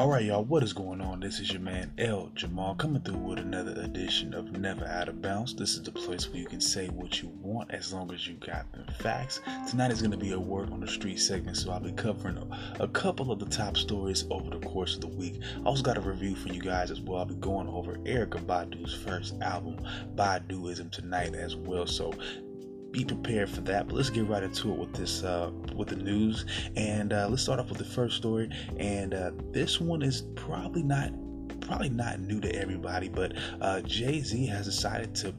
Alright, y'all, what is going on? This is your man L Jamal coming through with another edition of Never Out of Bounds. This is the place where you can say what you want as long as you got the facts. Tonight is going to be a word on the street segment, so I'll be covering a, couple of the top stories over the course of the week. I also got a review for you guys as well. I'll be going over Erykah Badu's first album, Baduizm, tonight as well. So be prepared for that. But let's get right into it with this uh, with the news, and uh, let's start off with the first story. And uh, this one is probably not probably not new to everybody, but uh, Jay Z has decided to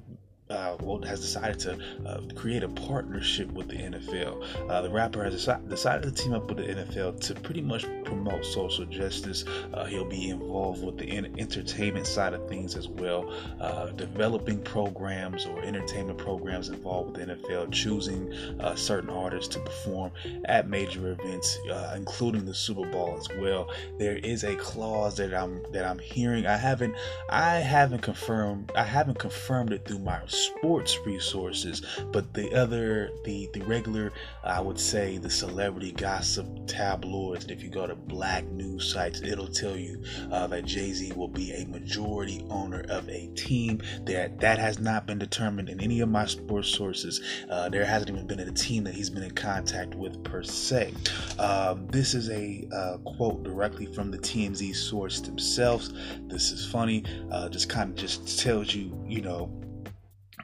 uh, well, has decided to uh, create a partnership with the NFL. Uh, the rapper has decided to team up with the NFL to pretty much promote social justice. Uh, he'll be involved with the entertainment side of things as well, uh, developing programs or entertainment programs involved with the NFL, choosing uh, certain artists to perform at major events, including the Super Bowl as well. There is a clause that I'm that I'm hearing. I haven't I haven't confirmed I haven't confirmed it through my sports resources, but the other, the the regular, I would say, the celebrity gossip tabloids. And if you go to black news sites, it'll tell you uh, that Jay Z will be a majority owner of a team. That that has not been determined in any of my sports sources. Uh, there hasn't even been a team that he's been in contact with per se. Um, this is a uh, quote directly from the TMZ source themselves. This is funny. Uh, just kind of just tells you, you know,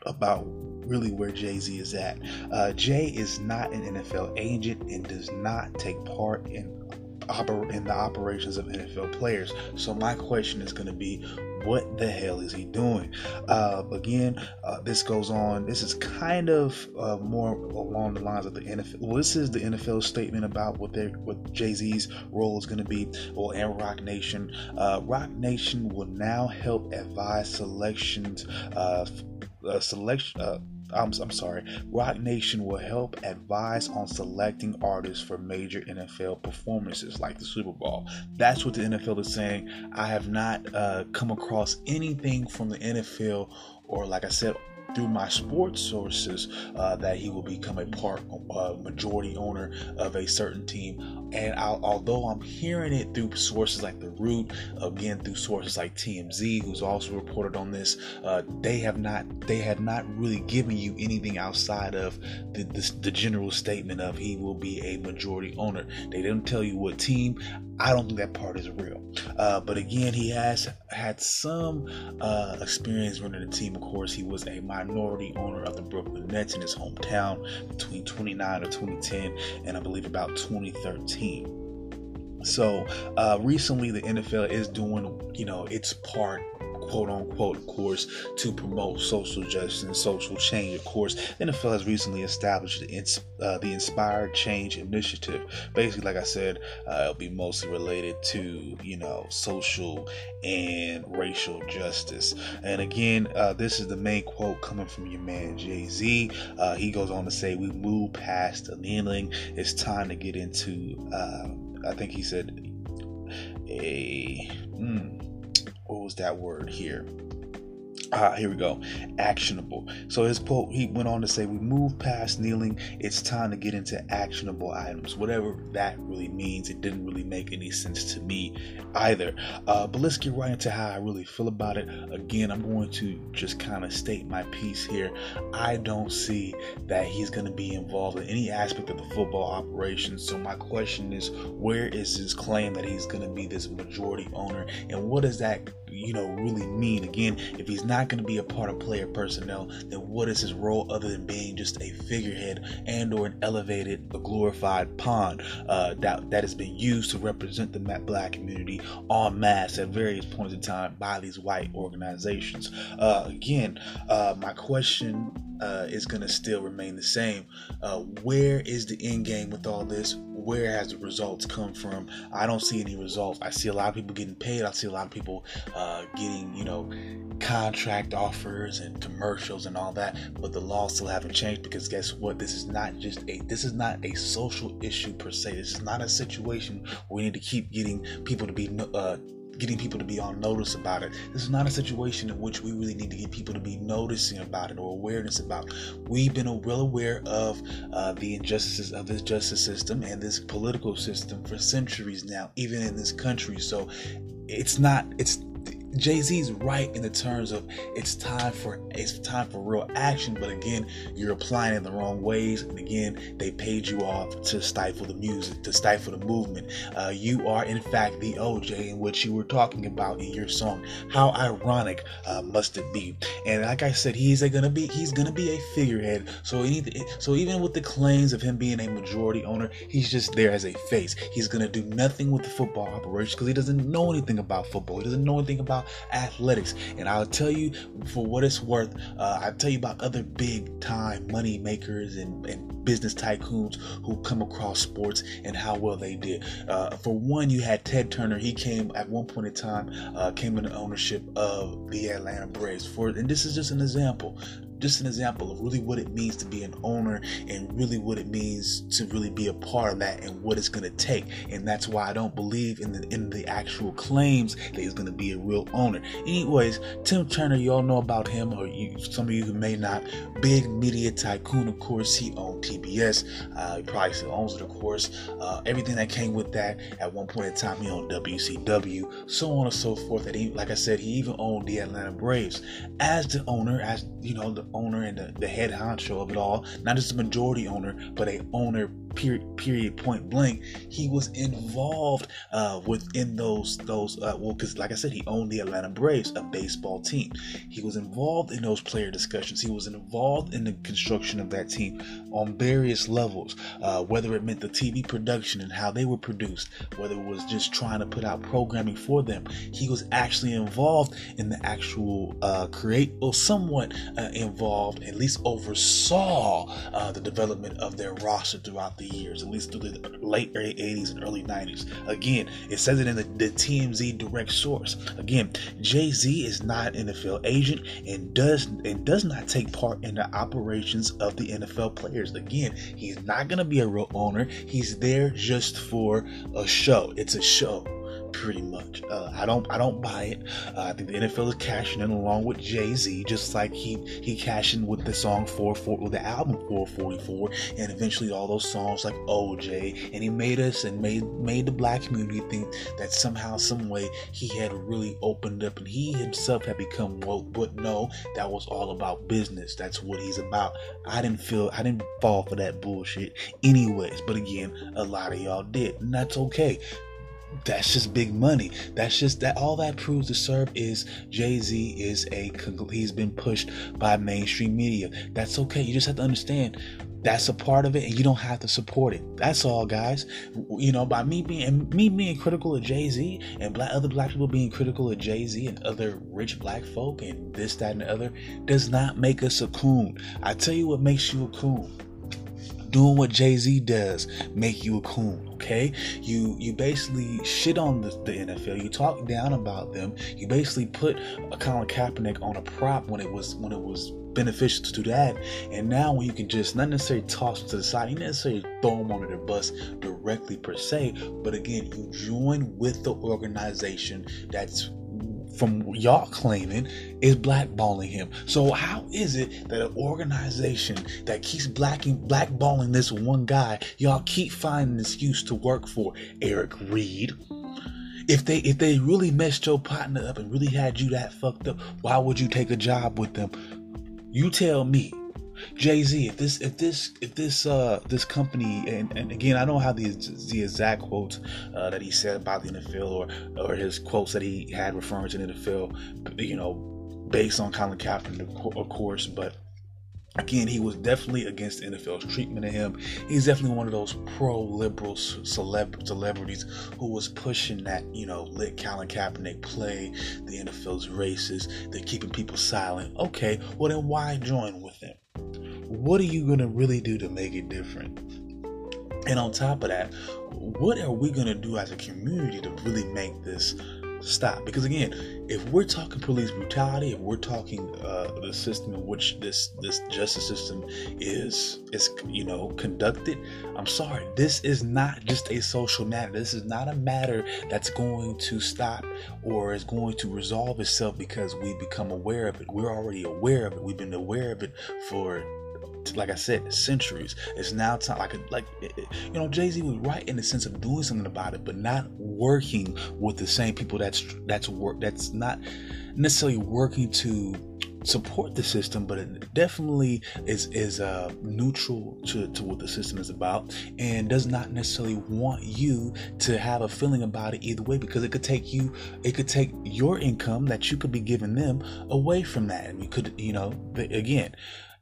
about really where Jay Z is at. Uh, Jay is not an NFL agent and does not take part in oper- in the operations of NFL players. So my question is going to be, what the hell is he doing? Uh, again, uh, this goes on. This is kind of uh, more along the lines of the NFL. Well, this is the NFL statement about what their what Jay Z's role is going to be. Well, and Roc Nation, uh, Roc Nation will now help advise selections uh, selection. Uh, I'm, I'm sorry, Roc Nation will help advise on selecting artists for major NFL performances like the Super Bowl. That's what the NFL is saying. I have not uh, come across anything from the NFL or, like I said, through my sports sources uh, that he will become a part, uh, majority owner of a certain team. And I'll, although I'm hearing it through sources like The Root, again through sources like TMZ, who's also reported on this, uh, they have not they have not really given you anything outside of the, the, the general statement of he will be a majority owner. They didn't tell you what team. I don't think that part is real. Uh, but again, he has had some uh, experience running the team. Of course, he was a minority owner of the Brooklyn Nets in his hometown between 29 or 2010 and I believe about 2013. So uh, recently, the NFL is doing, you know, its part quote unquote, of course, to promote social justice and social change. Of course, NFL has recently established the, uh, the Inspired Change Initiative. Basically, like I said, uh, it'll be mostly related to, you know, social and racial justice. And again, uh, this is the main quote coming from your man Jay Z. Uh, he goes on to say, We move past the kneeling. It's time to get into, uh, I think he said, a. Mm, what was that word here? Ah, here we go. Actionable. So his quote, he went on to say, We move past kneeling. It's time to get into actionable items. Whatever that really means, it didn't really make any sense to me either. Uh, but let's get right into how I really feel about it. Again, I'm going to just kind of state my piece here. I don't see that he's going to be involved in any aspect of the football operation. So my question is, where is his claim that he's going to be this majority owner? And what does that you know really mean again if he's not going to be a part of player personnel then what is his role other than being just a figurehead and or an elevated a glorified pawn uh, that, that has been used to represent the black community en masse at various points in time by these white organizations uh, again uh, my question uh, is going to still remain the same. Uh, where is the end game with all this? Where has the results come from? I don't see any results. I see a lot of people getting paid. I see a lot of people uh, getting, you know, contract offers and commercials and all that. But the laws still haven't changed because guess what? This is not just a this is not a social issue per se. This is not a situation where we need to keep getting people to be uh, getting people to be on notice about it. This is not a situation in which we really need to get people to be noticing about it or awareness about. We've been well aware of uh, the injustices of this justice system and this political system for centuries now, even in this country. So it's not it's Jay Z's right in the terms of it's time for it's time for real action, but again, you're applying it in the wrong ways, and again, they paid you off to stifle the music, to stifle the movement. Uh, you are in fact the OJ in which you were talking about in your song. How ironic uh, must it be? And like I said, he's gonna be he's gonna be a figurehead. So so even with the claims of him being a majority owner, he's just there as a face. He's gonna do nothing with the football operation because he doesn't know anything about football. He doesn't know anything about athletics. And I'll tell you, for what it's worth, uh, I'll tell you about other big time money makers and, and business tycoons who come across sports and how well they did. Uh, for one, you had Ted Turner. He came at one point in time, uh, came into ownership of the Atlanta Braves. For and this is just an example just an example of really what it means to be an owner and really what it means to really be a part of that and what it's going to take. And that's why i don't believe in the in the actual claims that he's going to be a real owner. Anyways tim turner you all know about him or you, some of you who may not. Big media tycoon of course he owned tbs uh, he probably still owns it of course. Uh, everything that came with that at one point in time he owned wcw so on and so forth. That he like i said he even owned the atlanta braves. As the owner as you know the owner and the, the head honcho of it all, not just a majority owner, but a owner period, point blank he was involved uh, within those those uh, well because like i said he owned the atlanta braves a baseball team. He was involved in those player discussions. He was involved in the construction of that team on various levels uh, whether it meant the tv production and how they were produced whether it was just trying to put out programming for them. He was actually involved in the actual uh, create or somewhat uh, involved at least oversaw uh, the development of their roster throughout the years, at least through the late 80s and early 90s. Again, it says it in the, the TMZ direct source. Again, Jay Z is not an NFL agent and does and does not take part in the operations of the NFL players. Again, he's not going to be a real owner. He's there just for a show. It's a show pretty much. Uh, I don't I don't buy it. Uh, I think the NFL is cashing in along with Jay Z, just like he he cashed in with the song 44 with the album 444, and eventually all those songs like OJ, and he made us and made made the black community think that somehow, some way, he had really opened up and he himself had become woke. But no, that was all about business. That's what he's about. I didn't feel I didn't fall for that bullshit, anyways. But again, a lot of y'all did, and that's okay that's just big money. That's just that all that proves to serve is Jay Z is a he's been pushed by mainstream media. That's okay. You just have to understand that's a part of it, and you don't have to support it. That's all, guys. You know, by me being me being critical of Jay Z and black other black people being critical of Jay Z and other rich black folk and this, that, and the other does not make us a coon. I tell you what makes you a coon doing what Jay-Z does make you a coon, okay? You you basically shit on the, the NFL, you talk down about them, you basically put a Colin Kaepernick on a prop when it was when it was beneficial to do that. And now when you can just not necessarily toss them to the side, you necessarily throw them under the bus directly per se, but again, you join with the organization that's from y'all claiming is blackballing him. So how is it that an organization that keeps blacking blackballing this one guy, y'all keep finding an excuse to work for Eric Reid? If they if they really messed your partner up and really had you that fucked up, why would you take a job with them? You tell me. Jay Z, if this, if this, if this, uh, this company, and, and again, I don't have the the exact quotes uh, that he said about the NFL or or his quotes that he had referring to the NFL, you know, based on Colin Kaepernick, of course, but again, he was definitely against the NFL's treatment of him. He's definitely one of those pro-liberal celeb- celebrities who was pushing that, you know, let Colin Kaepernick play. The NFL's racist. They're keeping people silent. Okay, well then why join with them? What are you going to really do to make it different? And on top of that, what are we going to do as a community to really make this stop. Because again if we're talking police brutality if we're talking uh, the system in which this this justice system is is you know conducted i'm sorry this is not just a social matter. This is not a matter that's going to stop or is going to resolve itself because we become aware of it. We're already aware of it. We've been aware of it for like I said, centuries. It's now time, like, like you know, Jay Z was right in the sense of doing something about it, but not working with the same people that's that's work that's not necessarily working to support the system, but it definitely is is uh, neutral to, to what the system is about, and does not necessarily want you to have a feeling about it either way because it could take you, it could take your income that you could be giving them away from that, and you could, you know, again,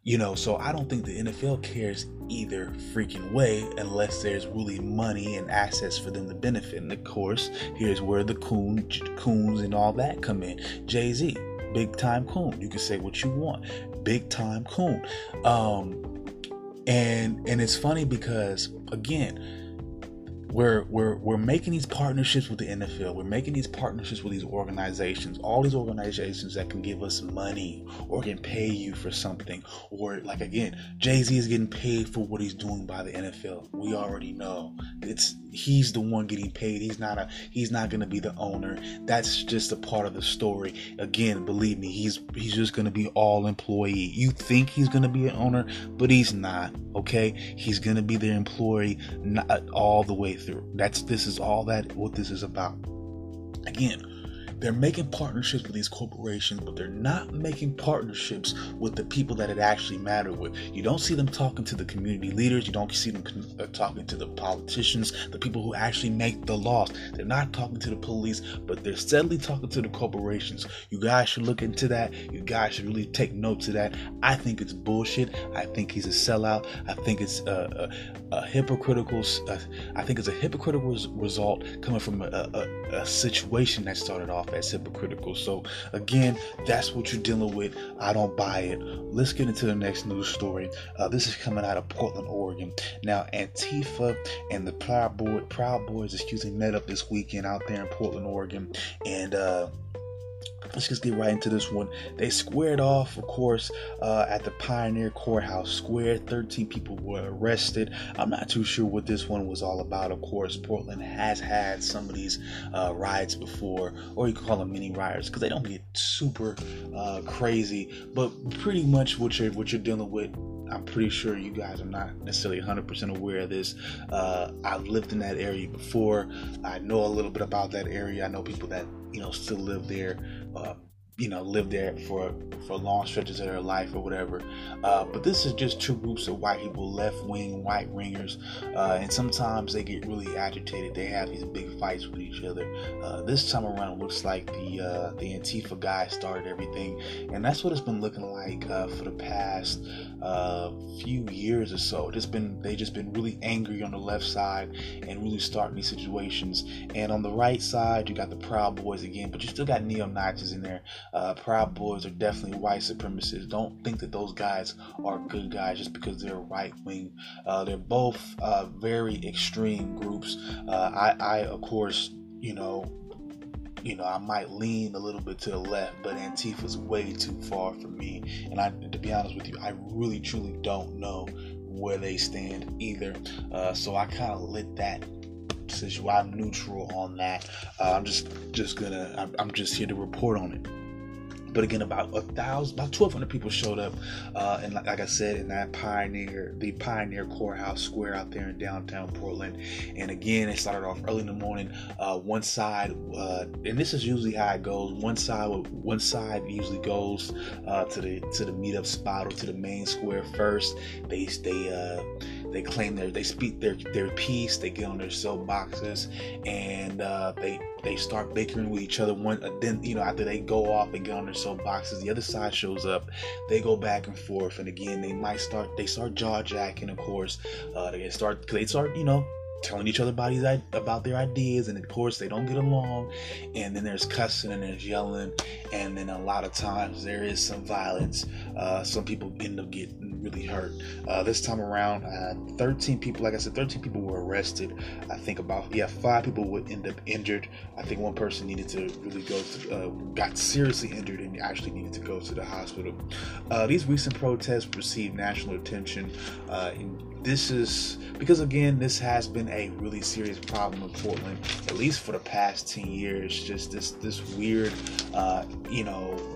you know, so I don't think the NFL cares either freaking way unless there's really money and assets for them to benefit. And of course, here's where the coon, coons and all that come in. Jay Z, big time coon. You can say what you want, big time coon. Um, and and it's funny because again we're we're we're making these partnerships with the NFL. We're making these partnerships with these organizations. All these organizations that can give us money or can pay you for something. Or like again, Jay Z is getting paid for what he's doing by the NFL. We already know it's he's the one getting paid. He's not a he's not gonna be the owner. That's just a part of the story. Again, believe me, he's he's just gonna be all employee. You think he's gonna be an owner, but he's not. Okay, he's gonna be their employee not all the way through. That's this is all that what this is about. Again, they're making partnerships with these corporations, but they're not making partnerships with the people that it actually matter with. You don't see them talking to the community leaders. You don't see them uh, talking to the politicians, the people who actually make the laws. They're not talking to the police, but they're steadily talking to the corporations. You guys should look into that. You guys should really take notes of that. I think it's bullshit. I think he's a sellout. I think it's a, a, a hypocritical. Uh, I think it's a hypocritical result coming from a, a situation that started off off as hypocritical. So, again, that's what you're dealing with. I don't buy it. Let's get into the next news story. Uh, this is coming out of Portland, Oregon. Now, Antifa and the Proud, Boy, Proud Boys, excuse me, met up this weekend out there in Portland, Oregon. And, uh, let's just get right into this one. They squared off, of course, uh, at the Pioneer Courthouse Square. 13 people were arrested. I'm not too sure what this one was all about. Of course, Portland has had some of these uh, riots before, or you can call them mini riots, because they don't get super uh, crazy. But pretty much what you're what you're dealing with I'm pretty sure you guys are not necessarily 100% aware of this. Uh, I've lived in that area before. I know a little bit about that area. I know people that you know still live there. Uh, you know, live there for for long stretches of their life or whatever. Uh, but this is just two groups of white people, left wing white ringers, uh, and sometimes they get really agitated. They have these big fights with each other. Uh, this time around, looks like the uh, the Antifa guy started everything, and that's what it's been looking like uh, for the past uh, few years or so. Just been they just been really angry on the left side and really starting these situations. And on the right side, you got the Proud Boys again, but you still got neo Nazis in there. Uh, Proud Boys are definitely white supremacists. Don't think that those guys are good guys just because they're right wing. Uh, they're both uh, very extreme groups. Uh, I, I, of course, you know, you know, I might lean a little bit to the left, but Antifa's way too far for me. And I, to be honest with you, I really truly don't know where they stand either. Uh, so I kind of lit that situation. I'm neutral on that. Uh, I'm just just gonna. I'm, I'm just here to report on it. But again, about a thousand, about 1,200 people showed up, uh, and like, like, I said, in that Pioneer, the Pioneer Courthouse Square out there in downtown Portland. And again, it started off early in the morning. Uh, one side, uh, and this is usually how it goes. One side, one side usually goes uh, to the to the meetup spot or to the main square first. They they uh, they claim their they speak their their piece. They get on their soapboxes and uh, they they start bickering with each other. One uh, then you know after they go off and get on their soapboxes, the other side shows up. They go back and forth, and again they might start they start jaw jacking. Of course, uh, they start they start you know telling each other about about their ideas, and of course they don't get along. And then there's cussing and there's yelling, and then a lot of times there is some violence. Uh, some people end up getting really hurt. Uh, this time around, uh, 13 people, like I said, 13 people were arrested. I think about yeah, five people would end up injured. I think one person needed to really go to, uh, got seriously injured and actually needed to go to the hospital. Uh, these recent protests received national attention. Uh, this is because again, this has been a really serious problem in Portland, at least for the past 10 years. Just this this weird, uh, you know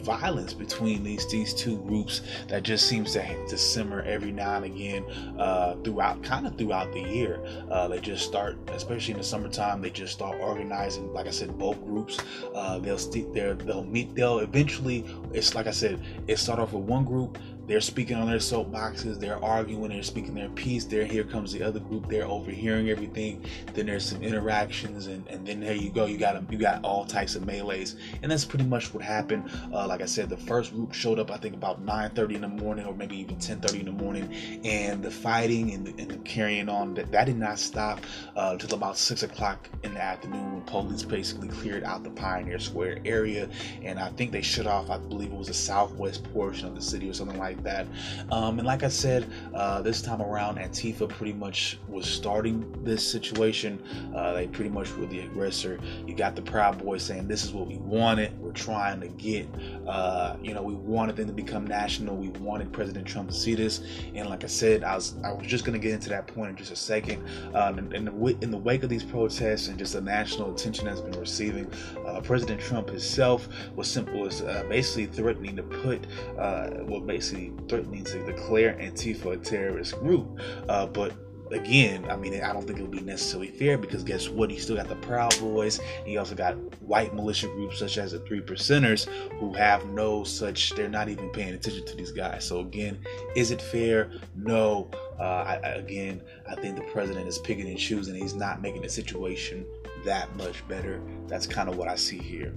violence between these these two groups that just seems to, to simmer every now and again uh, throughout kind of throughout the year. Uh, they just start, especially in the summertime, they just start organizing. Like I said, both groups. Uh, they'll st- they'll meet. They'll eventually. It's like I said. It start off with one group they're speaking on their soapboxes, they're arguing, they're speaking their piece. There, here comes the other group. They're overhearing everything. Then there's some interactions, and, and then there you go. You got you got all types of melees, and that's pretty much what happened. Uh, like I said, the first group showed up, I think about 9:30 in the morning, or maybe even 10:30 in the morning, and the fighting and the, and the carrying on that, that did not stop uh, until about six o'clock in the afternoon when police basically cleared out the Pioneer Square area, and I think they shut off. I believe it was the southwest portion of the city or something like that. Um, and like I said, uh, this time around, Antifa pretty much was starting this situation. Uh, they pretty much were the aggressor. You got the Proud Boys saying, This is what we wanted. We're trying to get, uh, you know, we wanted them to become national. We wanted President Trump to see this. And like I said, I was I was just going to get into that point in just a second. Um, in, in, the, in the wake of these protests and just the national attention that's been receiving, uh, President Trump himself was simple was uh, basically threatening to put, uh, well, basically threatening to declare Antifa a terrorist group. Uh, but again, I mean, I don't think it would be necessarily fair because guess what? You still got the Proud Boys. you also got white militia groups such as the Three Percenters who have no such, they're not even paying attention to these guys. So, again, is it fair? No. Uh, I, again, I think the president is picking and choosing. He's not making the situation that much better. That's kind of what I see here.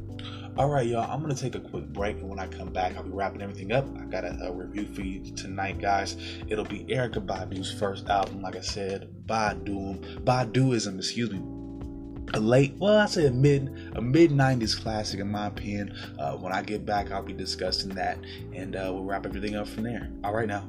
All right, y'all, I'm to take a quick break, and when I come back, I'll be wrapping everything up. I got a, a review for you tonight, guys. It'll be Erykah Badu's first album, like I said, Badu, Baduizm, excuse me. A late, well, I say a mid, a mid '90s classic in my opinion. Uh, when I get back, I'll be discussing that, and uh, we'll wrap everything up from there. All right, now.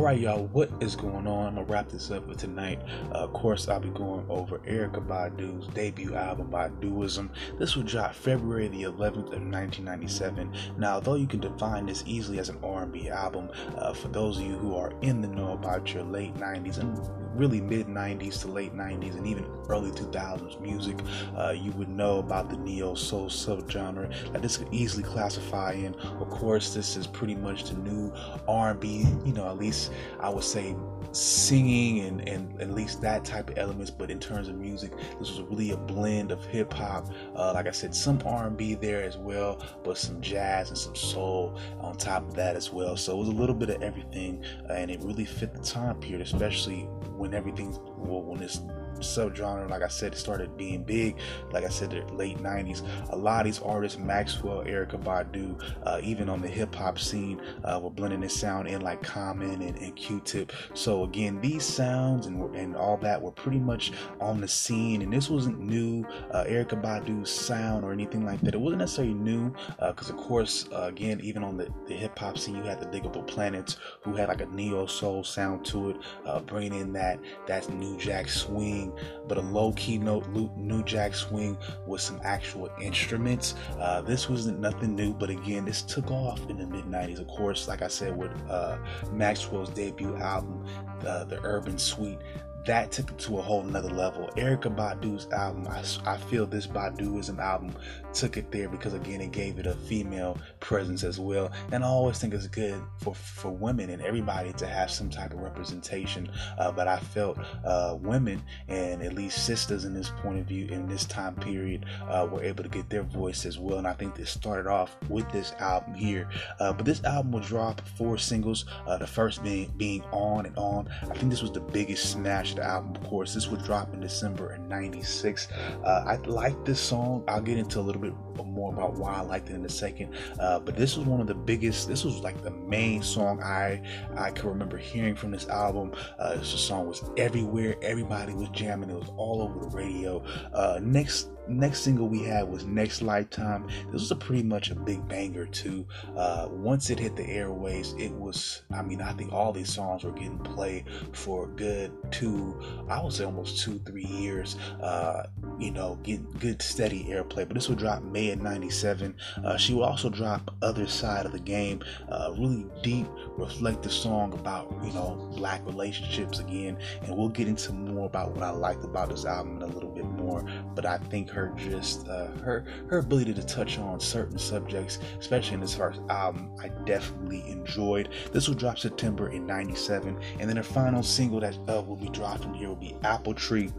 All right, y'all, what is going on? I'm gonna wrap this up for tonight. Uh, of course, I'll be going over Erykah Badu's debut album, Baduizm. This will drop February the 11th of 1997. Now, although you can define this easily as an R&B album, uh, for those of you who are in the know about your late 90s and really mid 90s to late 90s and even early 2000s music, uh, you would know about the neo soul subgenre that this could easily classify in. Of course, this is pretty much the new R&B, you know, at least I would say singing and, and at least that type of elements. But in terms of music, this was really a blend of hip hop. Uh, like I said, some R&B there as well, but some jazz and some soul on top of that as well. So it was a little bit of everything, uh, and it really fit the time period, especially when everything well, when this subgenre, like I said, it started being big. Like I said, the late 90s. A lot of these artists, Maxwell, Erykah Badu, uh, even on the hip hop scene, uh, were blending this sound in like Common and, and Q-Tip. So again, these sounds and, and all that were pretty much on the scene. And this wasn't new, uh, Erykah Badu's sound or anything like that. It wasn't necessarily new because, uh, of course, uh, again, even on the, the hip hop scene, you had the Digable Planets who had like a neo soul sound to it, uh, bringing in that that new jack swing but a low key note new jack swing with some actual instruments. Uh, this wasn't nothing new, but again, this took off in the mid 90s. Of course, like I said, with uh, Maxwell's debut album, uh, The Urban Suite, that took it to a whole nother level. Erykah Badu's album, I, I feel this Baduizm album took it there because again it gave it a female presence as well. And I always think it's good for for women and everybody to have some type of representation. Uh, but I felt uh, women and at least sisters in this point of view in this time period uh, were able to get their voice as well. And I think this started off with this album here. Uh, but this album will drop four singles. Uh, the first being being on and on. I think this was the biggest smash featured album, of course. This would drop in December in '96. Uh, I like this song. I'll get into a little bit more about why I liked it in a second. Uh, but this was one of the biggest. This was like the main song I I can remember hearing from this album. Uh, this song was everywhere. Everybody was jamming. It was all over the radio. Uh, next next single we had was Next Lifetime. This was a pretty much a big banger too. Uh, once it hit the airways, it was. I mean, I think all these songs were getting played for a good two. I would say almost two, three years. Uh, you know, get good steady airplay. But this would drop May of '97. Uh, she would also drop Other Side of the Game, uh, really deep, reflective song about you know black relationships again. And we'll get into more about what I liked about this album in a little bit more. But I think her her just uh, her her ability to touch on certain subjects, especially in this first album, I definitely enjoyed. This will drop September in '97, and then her final single that uh, will be dropped from here will be Apple Tree.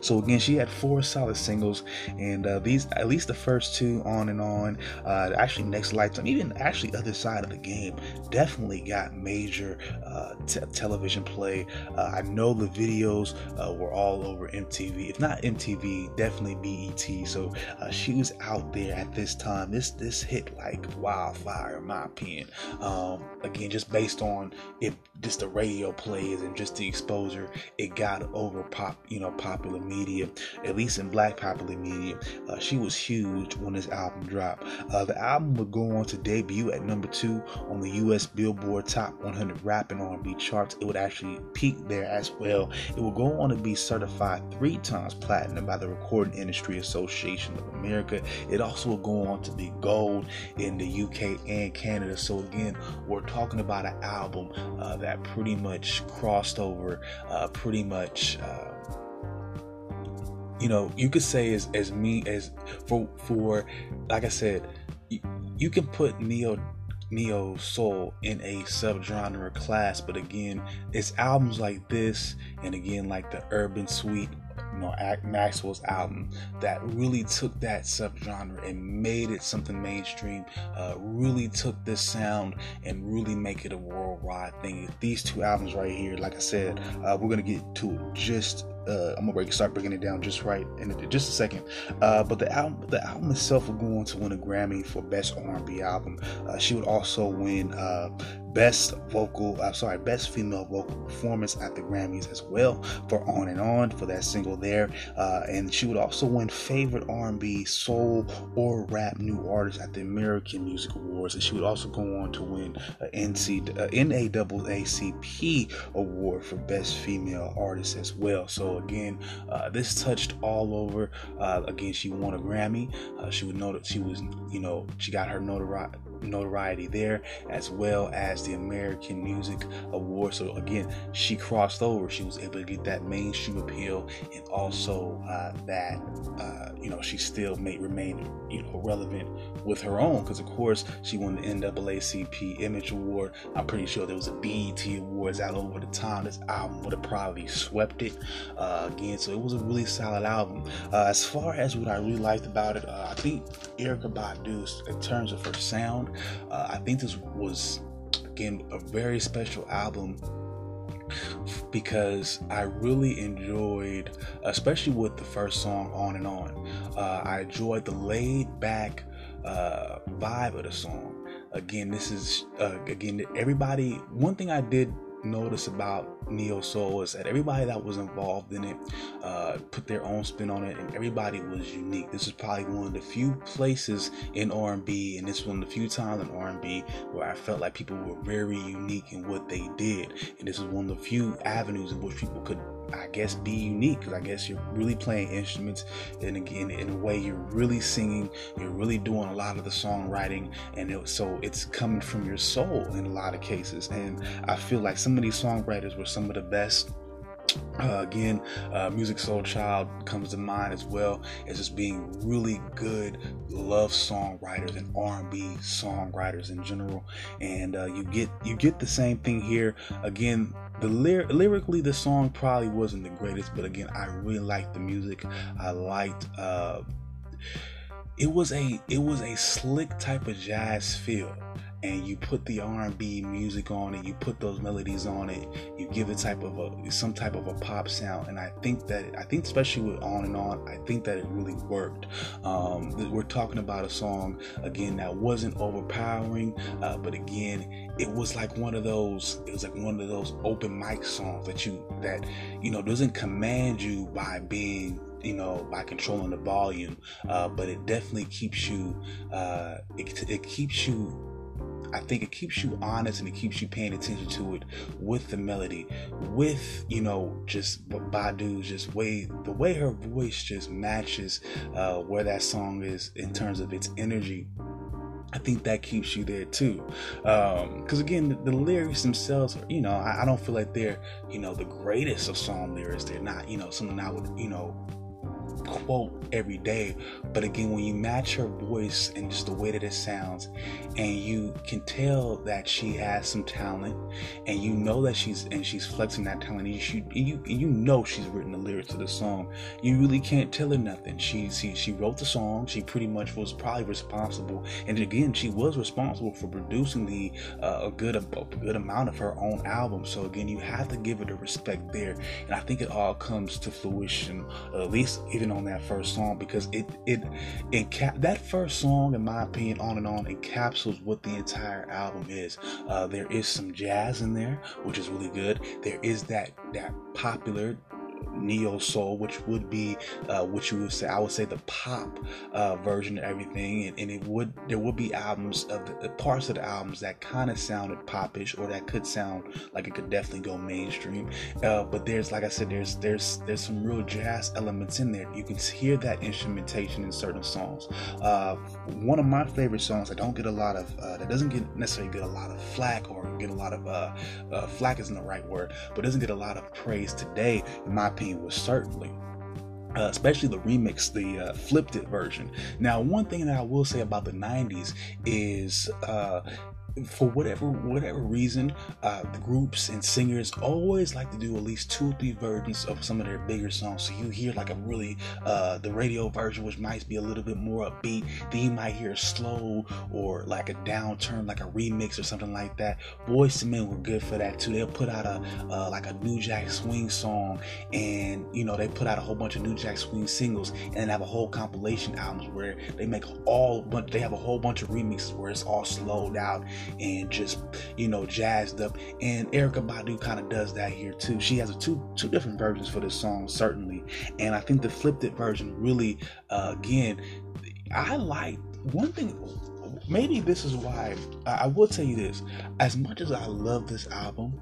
So again, she had four solid singles, and uh, these at least the first two, on and on, uh, actually next lifetime, even actually other side of the game, definitely got major uh, t- television play. Uh, I know the videos uh, were all over MTV, if not MTV, definitely BET. So uh, she was out there at this time. This this hit like wildfire, in my opinion. Um, again, just based on it, just the radio plays and just the exposure it got over pop, you know, popular popular media, at least in black popular media. Uh, she was huge when this album dropped. Uh, the album would go on to debut at number two on the U.S. Billboard Top 100 Rap and R&B charts. It would actually peak there as well. It would go on to be certified three times platinum by the Recording Industry Association of America. It also would go on to be gold in the UK and Canada. So again, we're talking about an album uh, that pretty much crossed over, uh, pretty much. You know, you could say as as me as for for like I said, you, you can put neo neo soul in a subgenre class, but again, it's albums like this, and again like the Urban Suite you know, Maxwell's album that really took that subgenre and made it something mainstream. Uh, really took this sound and really make it a worldwide thing. These two albums right here, like I said, uh, we're gonna get to it just uh, I'm gonna break, start breaking it down just right in just a second. Uh, but the album, the album itself will go on to win a Grammy for Best R&B Album. Uh, she would also win uh, Best Vocal, I'm sorry, Best Female Vocal Performance at the Grammys as well for On and On for that single there. Uh, and she would also win Favorite R&B, Soul, or Rap New Artist at the American Music Awards. And she would also go on to win an NC, uh, NAACP award for Best Female Artist as well. So again, uh, this touched all over. Uh, again, she won a Grammy. Uh, she was that she was, you know, she got her notoriety notoriety there as well as the American Music Award. So again, she crossed over. She was able to get that mainstream appeal and also uh, that uh, you know she still may remain you know relevant with her own because of course she won the NAACP Image Award. I'm pretty sure there was a BET Awards out over the time. This album would have probably swept it uh, again. So it was a really solid album. Uh, as far as what I really liked about it, uh, I think Erykah Badu, in terms of her sound, uh, I think this was again a very special album because I really enjoyed, especially with the first song "On and On." Uh, I enjoyed the laid back uh, vibe of the song. Again, this is uh, again everybody. One thing I did notice about neo soul is that everybody that was involved in it uh, put their own spin on it and everybody was unique. This is probably one of the few places in r&b and this one of the few times in r&b where i felt like people were very unique in what they did. And this is one of the few avenues in which people could I guess be unique because I guess you're really playing instruments. And again in a way you're really singing you're really doing a lot of the songwriting and it, so it's coming from your soul in a lot of cases. And I feel like some of these songwriters were some of the best uh, again, uh, Soul Child comes to mind as well as just being really good love songwriters and R&B songwriters in general. And uh, you get you get the same thing here. Again, the lyr- lyrically, the song probably wasn't the greatest, but again, I really liked the music. I liked. Uh, it was a it was a slick type of jazz feel and you put the R&B music on it, you put those melodies on it, you give it type of a some type of a pop sound, and I think that I think especially with On and On, I think that it really worked. Um, we're talking about a song again that wasn't overpowering, uh, but again, it was like one of those. It was like one of those open mic songs that you that you know doesn't command you by being you know by controlling the volume uh, but it definitely keeps you uh, it, it keeps you I think it keeps you honest and it keeps you paying attention to it with the melody, with you know just Badu's just way the way her voice just matches uh, where that song is in terms of its energy. I think that keeps you there too. Because um, again, the, the, lyrics themselves, are, you know, I, I, don't feel like they're, you know, the greatest of song lyrics. They're not, you know, something I would, you know, quote every day. But again, when you match her voice and just the way that it sounds, and you can tell that she has some talent, and you know that she's and she's flexing that talent, and you you, you know she's written the lyrics to the song. You really can't tell her nothing. She she she wrote the song. She pretty much was probably responsible, and again, she was responsible for producing the uh, a good a good amount of her own album. So again, you have to give her the respect there, and I think it all comes to fruition, at least even on that first song because it it it that first song in my opinion on and on encapsulates what the entire album is. Uh, there is some jazz in there which is really good. There is that that popular neo soul, which would be uh, what you would say. I would say the pop uh, version of everything, and, and, it would there would be albums of the, parts of the albums that kind of sounded popish, or that could sound like it could definitely go mainstream. Uh, but there's, like I said, there's there's there's some real jazz elements in there. You can hear that instrumentation in certain songs. Uh, one of my favorite songs that don't get a lot of uh, that doesn't get necessarily get a lot of flack or get a lot of uh, flack isn't the right word, but doesn't get a lot of praise today, in my was certainly uh, especially the remix, the uh, flipped it version. Now, one thing that I will say about the 90s is uh, for whatever whatever reason, uh, groups and singers always like to do at least two or three versions of some of their bigger songs. So you hear like a really uh, the radio version, which might be a little bit more upbeat. Then you might hear slow or like a downturn, like a remix or something like that. Boyz II Men were good for that too. They'll put out a uh, like a New Jack Swing song, and you know they put out a whole bunch of New Jack Swing singles, and have a whole compilation albums where they make all but they have a whole bunch of remixes where it's all slowed out and just you know jazzed up. And Erykah Badu kind of does that here too. She has a two two different versions for this song certainly, and I think the flipped it version really uh, again I like one thing maybe this is why I, I will tell you this as much as I love this album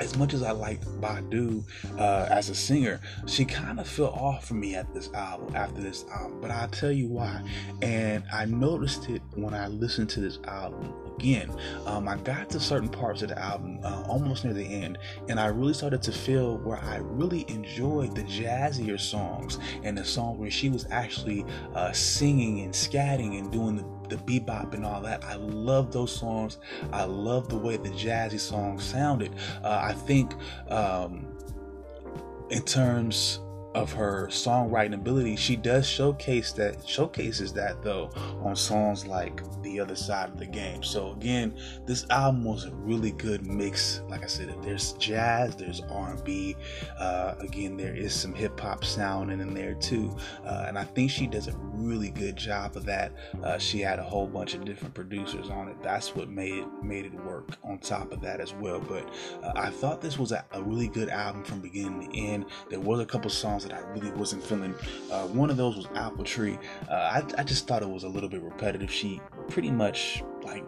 as much as I liked Badu uh, as a singer, she kind of fell off for me at this album after this album. But I'll tell you why. And I noticed it when I listened to this album again. Um, I got to certain parts of the album uh, almost near the end, and I really started to feel where I really enjoyed the jazzier songs and the songs where she was actually uh, singing and scatting and doing the the bebop and all that. I love those songs. I love the way the jazzy songs sounded. Uh, I think um, in terms of her songwriting ability, she does showcase that showcases that though on songs like The Other Side of the Game. So again, this album was a really good mix. Like I said, there's jazz, there's R&B. Uh, again, there is some hip hop sound in there too, uh, and I think she does a really good job of that. Uh, she had a whole bunch of different producers on it. That's what made it made it work. On top of that as well, but uh, I thought this was a, a really good album from beginning to end. There was a couple songs songs that I really wasn't feeling. Uh, one of those was Apple Tree. Uh, I, I just thought it was a little bit repetitive. She pretty much like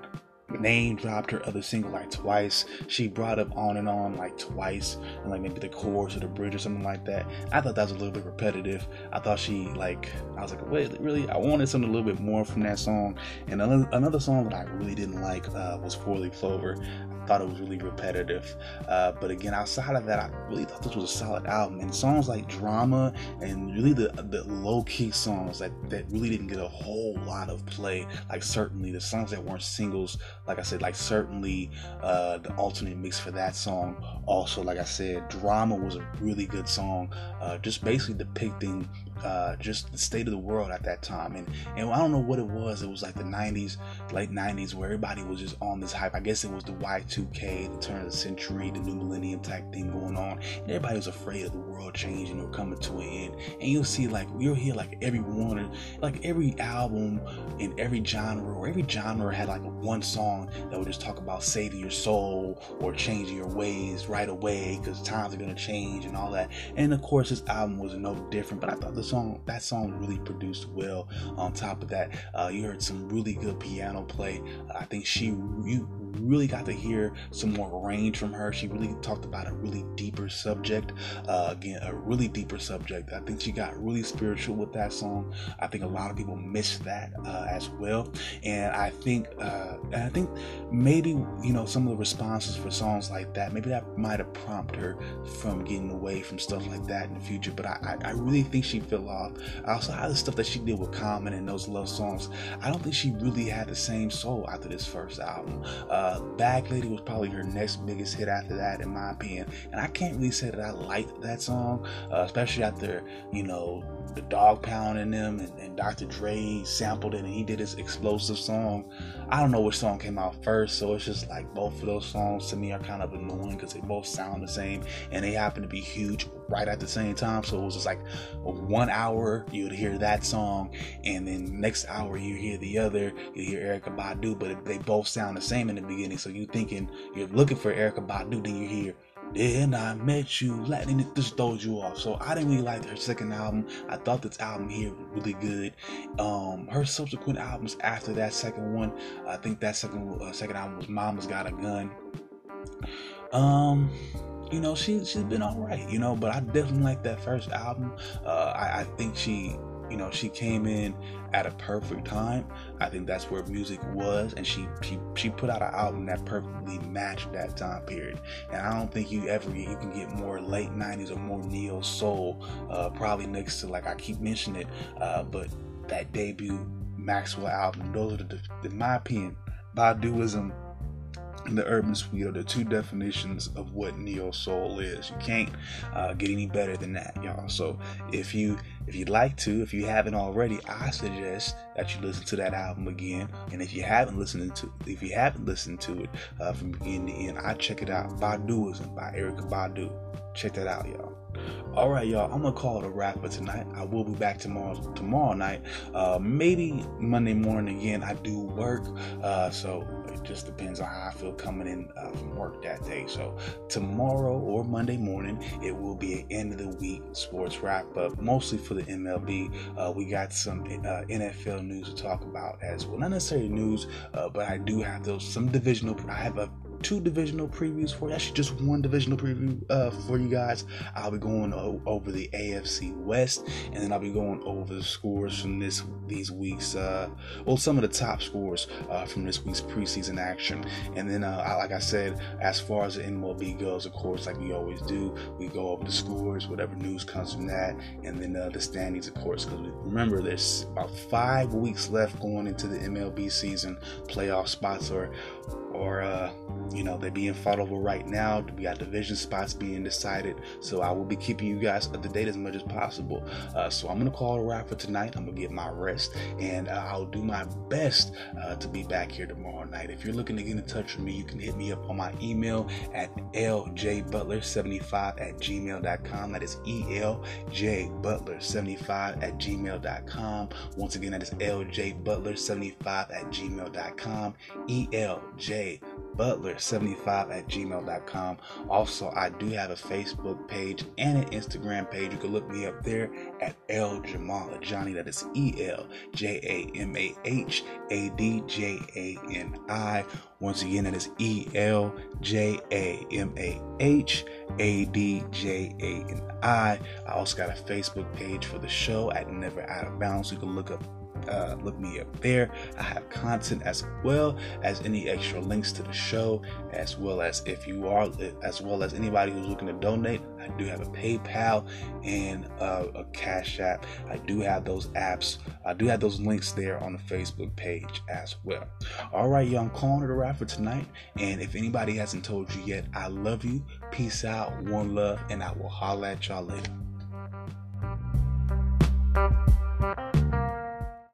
name dropped her other single like twice. She brought up on and on like twice, and like maybe the chorus or the bridge or something like that. I thought that was a little bit repetitive. I thought she like I was like, wait, really? I wanted something a little bit more from that song. And another another song that I really didn't like uh, was Four Leaf Clover I thought it was really repetitive. Uh, but again, outside of that, I really thought this was a solid album. And songs like Drama and really the the low key songs that, that really didn't get a whole lot of play, like certainly the songs that weren't singles like I said, like certainly uh, the alternate mix for that song. Also, like I said, Drama was a really good song, uh, just basically depicting uh, just the state of the world at that time. And and I don't know what it was. It was like the 90s, late 90s, where everybody was just on this hype. I guess it was the Y2K, the turn of the century, the new millennium type thing going on. And everybody was afraid of the world changing or coming to an end. And you'll see like you'll hear like every one, like every album in every genre or every genre had like one song that would just talk about saving your soul or changing your ways right away because times are gonna change and all that. And of course, this album was no different. But I thought this song that song really produced well. On top of that, uh, you heard some really good piano play. I think she you really got to hear some more range from her. She really talked about a really deeper subject. Uh, again, a really deeper subject. I think she got really spiritual with that song. I think a lot of people missed that uh, as well. And I think, uh, and I think maybe you know some of the responses for songs like that, maybe that might have prompted her from getting away from stuff like that in the future. But I, I, I really think she fell off. Had the stuff that she did with Common and those love songs. I don't think she really had the same soul after this first album. Uh, uh, Bag Lady was probably her next biggest hit after that, in my opinion. And I can't really say that I liked that song, uh, especially after, you know, the dog pound in them and, and, Dr. Dre sampled it and he did his explosive song. I don't know which song came out first, so it's just like both of those songs to me are kind of annoying because they both sound the same and they happen to be huge right at the same time. So it was just like one hour you'd hear that song, and then next hour you hear the other. You hear Erykah Badu, but they both sound the same in the beginning. So you're thinking you're looking for Erykah Badu, then you hear then I met you, letting it just throws you off. So I didn't really like her second album. I thought this album here was really good. Um, her subsequent albums after that second one, I think that second uh, second album was Mama's Got a Gun. Um, you know, she she's been all right, you know, but I definitely like that first album. Uh, I, I think she you know she came in at a perfect time. I think that's where music was and she she, she put out an album that perfectly matched that time period. And i don't think you ever you can get more late 90s or more neo soul uh, probably next to like i keep mentioning it uh, but that debut maxwell album those are the in my opinion Baduizm the urban suite are the two definitions of what neo soul is. You can't uh, get any better than that, y'all. So if you if you'd like to, if you haven't already, I suggest that you listen to that album again. And if you haven't listened to if you haven't listened to it uh, from beginning to end, I check it out. Baduizm by Erykah Badu. Check that out, y'all. All right, y'all. I'm gonna call it a wrap for tonight. I will be back tomorrow tomorrow night. Uh, maybe Monday morning again. I do work, uh, so it just depends on how I feel coming in uh, from work that day. So tomorrow or Monday morning, it will be an end of the week sports wrap up, mostly for the MLB. Uh, we got some uh, NFL news to talk about as well. Not necessarily news, uh, but I do have those some divisional. I have a two divisional previews for you. Actually, just one divisional preview uh, for you guys. I'll be going over the AFC West, and then I'll be going over the scores from this these weeks. Uh, well, some of the top scores uh, from this week's preseason action, and then uh, like I said, as far as the MLB goes, of course, like we always do, we go over the scores, whatever news comes from that, and then uh, the standings, of course, because remember there's about five weeks left going into the MLB season. Playoff spots are or uh, you know they're being fought over right now. We got division spots being decided, so I will be keeping you guys up to date as much as possible. Uh, so I'm gonna call it a wrap for tonight. I'm gonna get my rest, and uh, I'll do my best uh, to be back here tomorrow night. If you're looking to get in touch with me, you can hit me up on my email at ljbutler75 at gmail.com. That is eljbutler75 at gmail.com. Once again, that is ljbutler75 at gmail.com. elj butler75 at gmail.com. Also, I do have a Facebook page and an Instagram page. You can look me up there at L Jamal Johnny. That is E L J A M A H A D J A N I. Once again, that is E L J A M A H A D J A N I. I also got a Facebook page for the show at Never Out of Bounds. You can look up uh, look me up there. I have content as well as any extra links to the show, as well as if you are, as well as anybody who's looking to donate. I do have a PayPal and a Cash App. I do have those apps. I do have those links there on the Facebook page as well. All right, y'all. I'm calling it a wrap for tonight. And if anybody hasn't told you yet, I love you. Peace out, one love, and I will holla at y'all later.